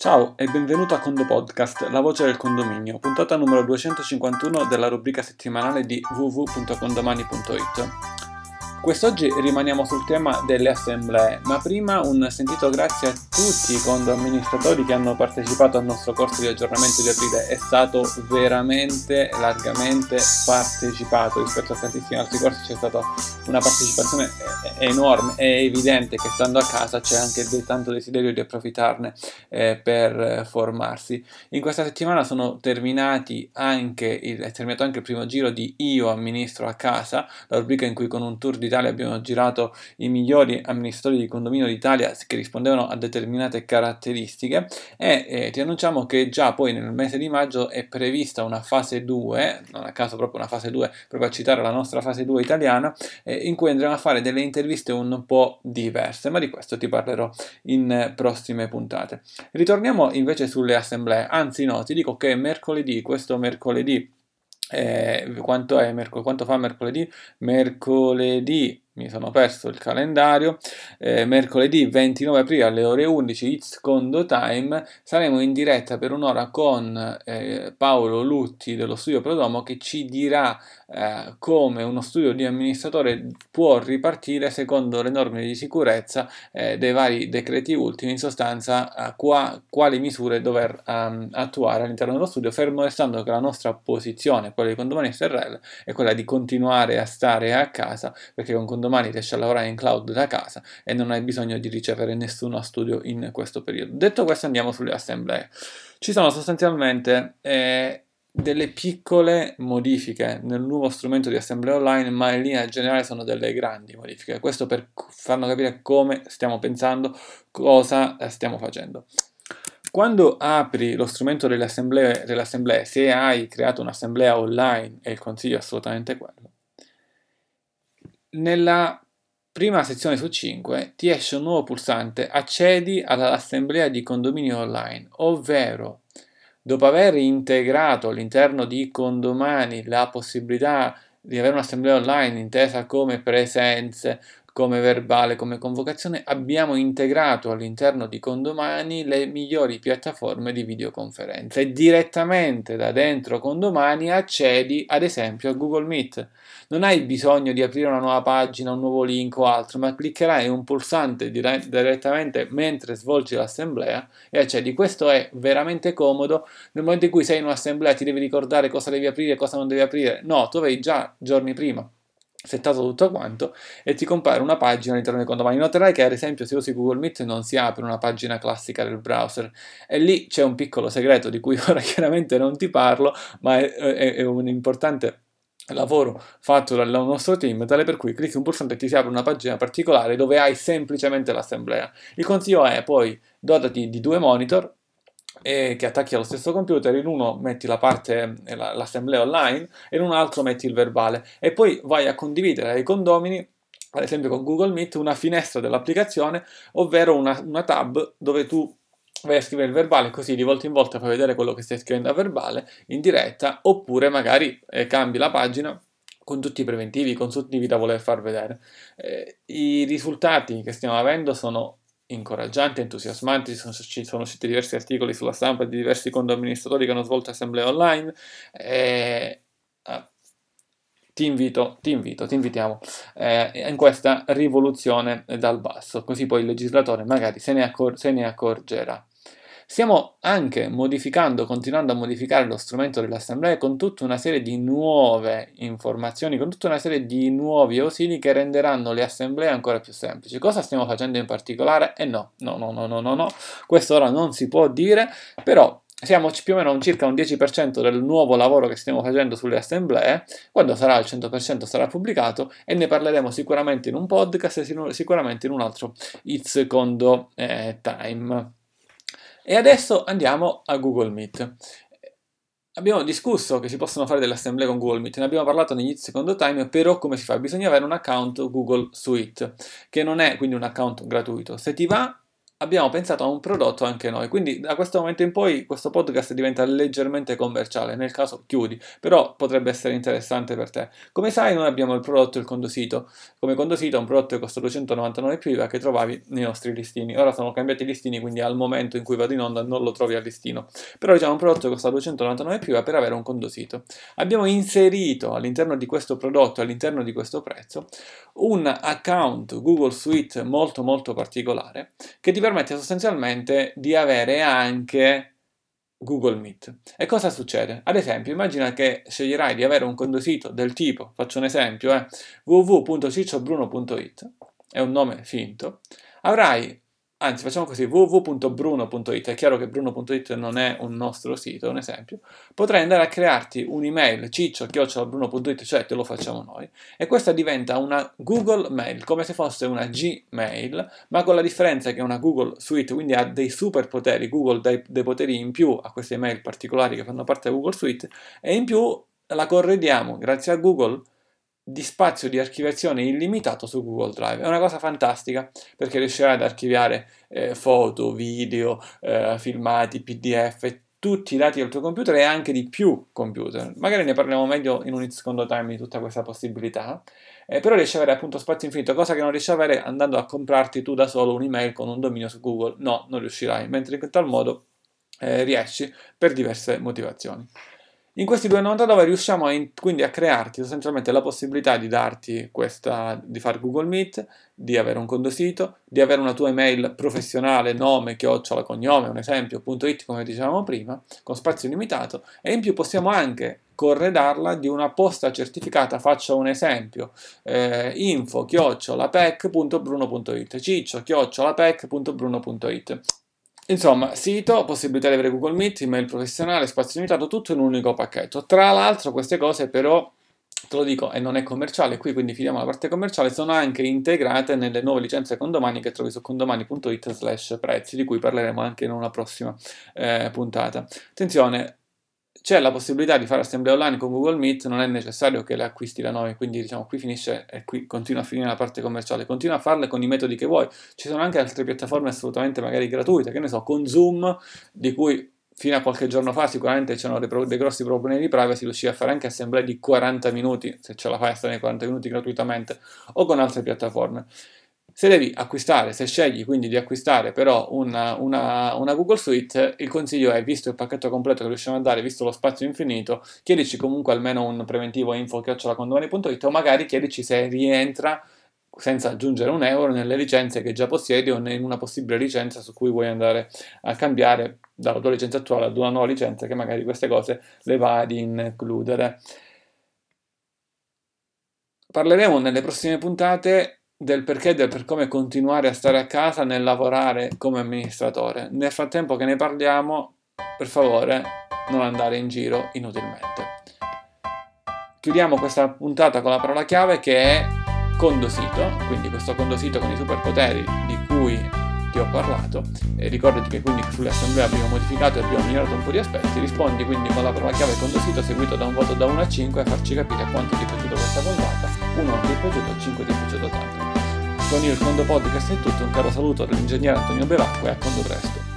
Ciao e benvenuto a Condo Podcast, la voce del condominio, puntata numero 251 della rubrica settimanale di www.condomani.it. Quest'oggi rimaniamo sul tema delle assemblee, ma prima un sentito grazie a tutti i condo amministratori che hanno partecipato al nostro corso di aggiornamento di aprile. È stato veramente largamente partecipato rispetto a tantissimi altri corsi, c'è stata una partecipazione enorme. È evidente che stando a casa c'è anche tanto desiderio di approfittarne eh, per formarsi. In questa settimana sono terminati anche il, è terminato anche il primo giro di Io amministro a casa, la rubrica in cui con un tour di d'Italia abbiamo girato i migliori amministratori di condominio d'Italia che rispondevano a determinate caratteristiche e eh, ti annunciamo che già poi nel mese di maggio è prevista una fase 2, non a caso proprio una fase 2, proprio a citare la nostra fase 2 italiana, eh, in cui andremo a fare delle interviste un po' diverse, ma di questo ti parlerò in prossime puntate. Ritorniamo invece sulle assemblee, anzi no, ti dico che mercoledì, questo mercoledì eh, quanto, è, quanto fa mercoledì? Mercoledì mi sono perso il calendario, eh, mercoledì 29 aprile alle ore 11, It's Condo Time, saremo in diretta per un'ora con eh, Paolo Lutti dello studio Prodomo che ci dirà eh, come uno studio di amministratore può ripartire secondo le norme di sicurezza eh, dei vari decreti ultimi, in sostanza qua, quali misure dover um, attuare all'interno dello studio, fermo restando che la nostra posizione, quella di Condomani SRL, è quella di continuare a stare a casa, perché con Condomani domani riesci a lavorare in cloud da casa e non hai bisogno di ricevere nessuno studio in questo periodo. Detto questo andiamo sulle assemblee. Ci sono sostanzialmente eh, delle piccole modifiche nel nuovo strumento di assemblea online, ma in linea generale sono delle grandi modifiche. Questo per farlo capire come stiamo pensando, cosa eh, stiamo facendo. Quando apri lo strumento delle assemblee, delle assemblee, se hai creato un'assemblea online, e il consiglio è assolutamente quello, nella prima sezione su 5 ti esce un nuovo pulsante accedi all'assemblea di condominio online, ovvero dopo aver integrato all'interno di condomani la possibilità di avere un'assemblea online intesa come presenze, come verbale, come convocazione, abbiamo integrato all'interno di Condomani le migliori piattaforme di videoconferenza e direttamente da dentro Condomani accedi ad esempio a Google Meet. Non hai bisogno di aprire una nuova pagina, un nuovo link o altro, ma cliccherai un pulsante dire- direttamente mentre svolgi l'assemblea e accedi. Questo è veramente comodo. Nel momento in cui sei in un'assemblea ti devi ricordare cosa devi aprire e cosa non devi aprire. No, tu avevi già giorni prima settato tutto quanto e ti compare una pagina all'interno del condomani. Noterai che ad esempio se usi Google Meet non si apre una pagina classica del browser e lì c'è un piccolo segreto di cui ora chiaramente non ti parlo, ma è, è, è un importante lavoro fatto dal nostro team, tale per cui clicchi un pulsante e ti si apre una pagina particolare dove hai semplicemente l'assemblea. Il consiglio è poi dotati di due monitor e che attacchi allo stesso computer, in uno metti la parte, eh, l'assemblea online e in un altro metti il verbale e poi vai a condividere ai condomini ad esempio con Google Meet, una finestra dell'applicazione, ovvero una, una tab dove tu vai a scrivere il verbale così di volta in volta fai vedere quello che stai scrivendo a verbale in diretta oppure magari eh, cambi la pagina con tutti i preventivi, con tutti da voler far vedere. Eh, I risultati che stiamo avendo sono incoraggianti, entusiasmanti, sono, ci sono usciti diversi articoli sulla stampa di diversi condoamministratori che hanno svolto assemblee online. E, ah, ti invito, ti invito, ti invitiamo eh, in questa rivoluzione dal basso, così poi il legislatore magari se ne, accor- se ne accorgerà. Stiamo anche modificando, continuando a modificare lo strumento dell'assemblea con tutta una serie di nuove informazioni, con tutta una serie di nuovi ausili che renderanno le assemblee ancora più semplici. Cosa stiamo facendo in particolare? Eh no, no, no, no, no, no, no, questo ora non si può dire, però siamo più o meno un circa un 10% del nuovo lavoro che stiamo facendo sulle assemblee, quando sarà al 100% sarà pubblicato e ne parleremo sicuramente in un podcast e sicuramente in un altro It's Condo eh, Time. E adesso andiamo a Google Meet. Abbiamo discusso che si possono fare delle assemblee con Google Meet, ne abbiamo parlato negli secondo time, però come si fa? Bisogna avere un account Google Suite, che non è quindi un account gratuito. Se ti va, abbiamo pensato a un prodotto anche noi, quindi da questo momento in poi questo podcast diventa leggermente commerciale, nel caso chiudi, però potrebbe essere interessante per te. Come sai noi abbiamo il prodotto il condosito, come condosito è un prodotto che costa 299 più IVA che trovavi nei nostri listini, ora sono cambiati i listini quindi al momento in cui vado in onda non lo trovi al listino, però diciamo un prodotto che costa 299 più IVA per avere un condosito. Abbiamo inserito all'interno di questo prodotto, all'interno di questo prezzo, un account Google Suite molto molto particolare che ti permette sostanzialmente di avere anche Google Meet. E cosa succede? Ad esempio, immagina che sceglierai di avere un condosito del tipo, faccio un esempio, eh, www.cicciobruno.it, è un nome finto, avrai Anzi, facciamo così, www.bruno.it, è chiaro che bruno.it non è un nostro sito, è un esempio, potrai andare a crearti un'email ciccio-bruno.it, cioè te lo facciamo noi, e questa diventa una Google Mail, come se fosse una Gmail, ma con la differenza che è una Google Suite, quindi ha dei superpoteri, Google dà dei poteri in più a queste email particolari che fanno parte della Google Suite, e in più la corrediamo, grazie a Google, di spazio di archiviazione illimitato su Google Drive. È una cosa fantastica perché riuscirai ad archiviare eh, foto, video, eh, filmati, PDF, tutti i dati del tuo computer e anche di più computer. Magari ne parliamo meglio in un secondo time di tutta questa possibilità, eh, però riesci ad avere appunto spazio infinito, cosa che non riesci ad avere andando a comprarti tu da solo un'email con un dominio su Google. No, non riuscirai, mentre in tal modo eh, riesci per diverse motivazioni. In questi 2,99 riusciamo a in, quindi a crearti sostanzialmente la possibilità di darti questa, di fare Google Meet, di avere un condosito, di avere una tua email professionale, nome, chiocciola, cognome, un esempio, punto it come dicevamo prima, con spazio limitato e in più possiamo anche corredarla di una posta certificata, faccio un esempio, eh, info chiocciolapec.bruno.it, ciccio chiocciolapec.bruno.it Insomma, sito, possibilità di avere Google Meet, email professionale, spazio limitato, tutto in un unico pacchetto. Tra l'altro queste cose però, te lo dico, e non è commerciale qui, quindi finiamo la parte commerciale, sono anche integrate nelle nuove licenze condomani che trovi su condomani.it slash prezzi, di cui parleremo anche in una prossima eh, puntata. Attenzione, c'è la possibilità di fare assemblea online con Google Meet, non è necessario che le acquisti da noi, quindi diciamo qui finisce e qui continua a finire la parte commerciale, continua a farle con i metodi che vuoi. Ci sono anche altre piattaforme assolutamente magari gratuite, che ne so, con Zoom, di cui fino a qualche giorno fa sicuramente c'erano dei, dei, grossi problemi di privacy, riuscivi a fare anche assemblee di 40 minuti, se ce la fai a stare nei 40 minuti gratuitamente, o con altre piattaforme. Se devi acquistare, se scegli quindi di acquistare però una, una, una, Google Suite, il consiglio è, visto il pacchetto completo che riusciamo a dare, visto lo spazio infinito, chiedici comunque almeno un preventivo info chiocciolacondomani.it o magari chiedici se rientra senza aggiungere un euro nelle licenze che già possiedi o in una possibile licenza su cui vuoi andare a cambiare dalla tua licenza attuale ad una nuova licenza che magari queste cose le va ad includere. Parleremo nelle prossime puntate del perché e del per come continuare a stare a casa nel lavorare come amministratore. Nel frattempo che ne parliamo, per favore, non andare in giro inutilmente. Chiudiamo questa puntata con la parola chiave che è condosito, quindi questo condosito con i superpoteri di cui ti ho parlato e ricordati che quindi sull'assemblea abbiamo modificato e abbiamo migliorato un po' di aspetti, rispondi quindi con la parola chiave condosito seguito da un voto da 1 a 5 a farci capire quanto ti è piaciuta questa puntata, 1 non ti è piaciuto, 5 ti è piaciuto tanto. Con il Condo Podcast è tutto, un caro saluto dall'ingegnere Antonio Bevacqua e a Condo Presto.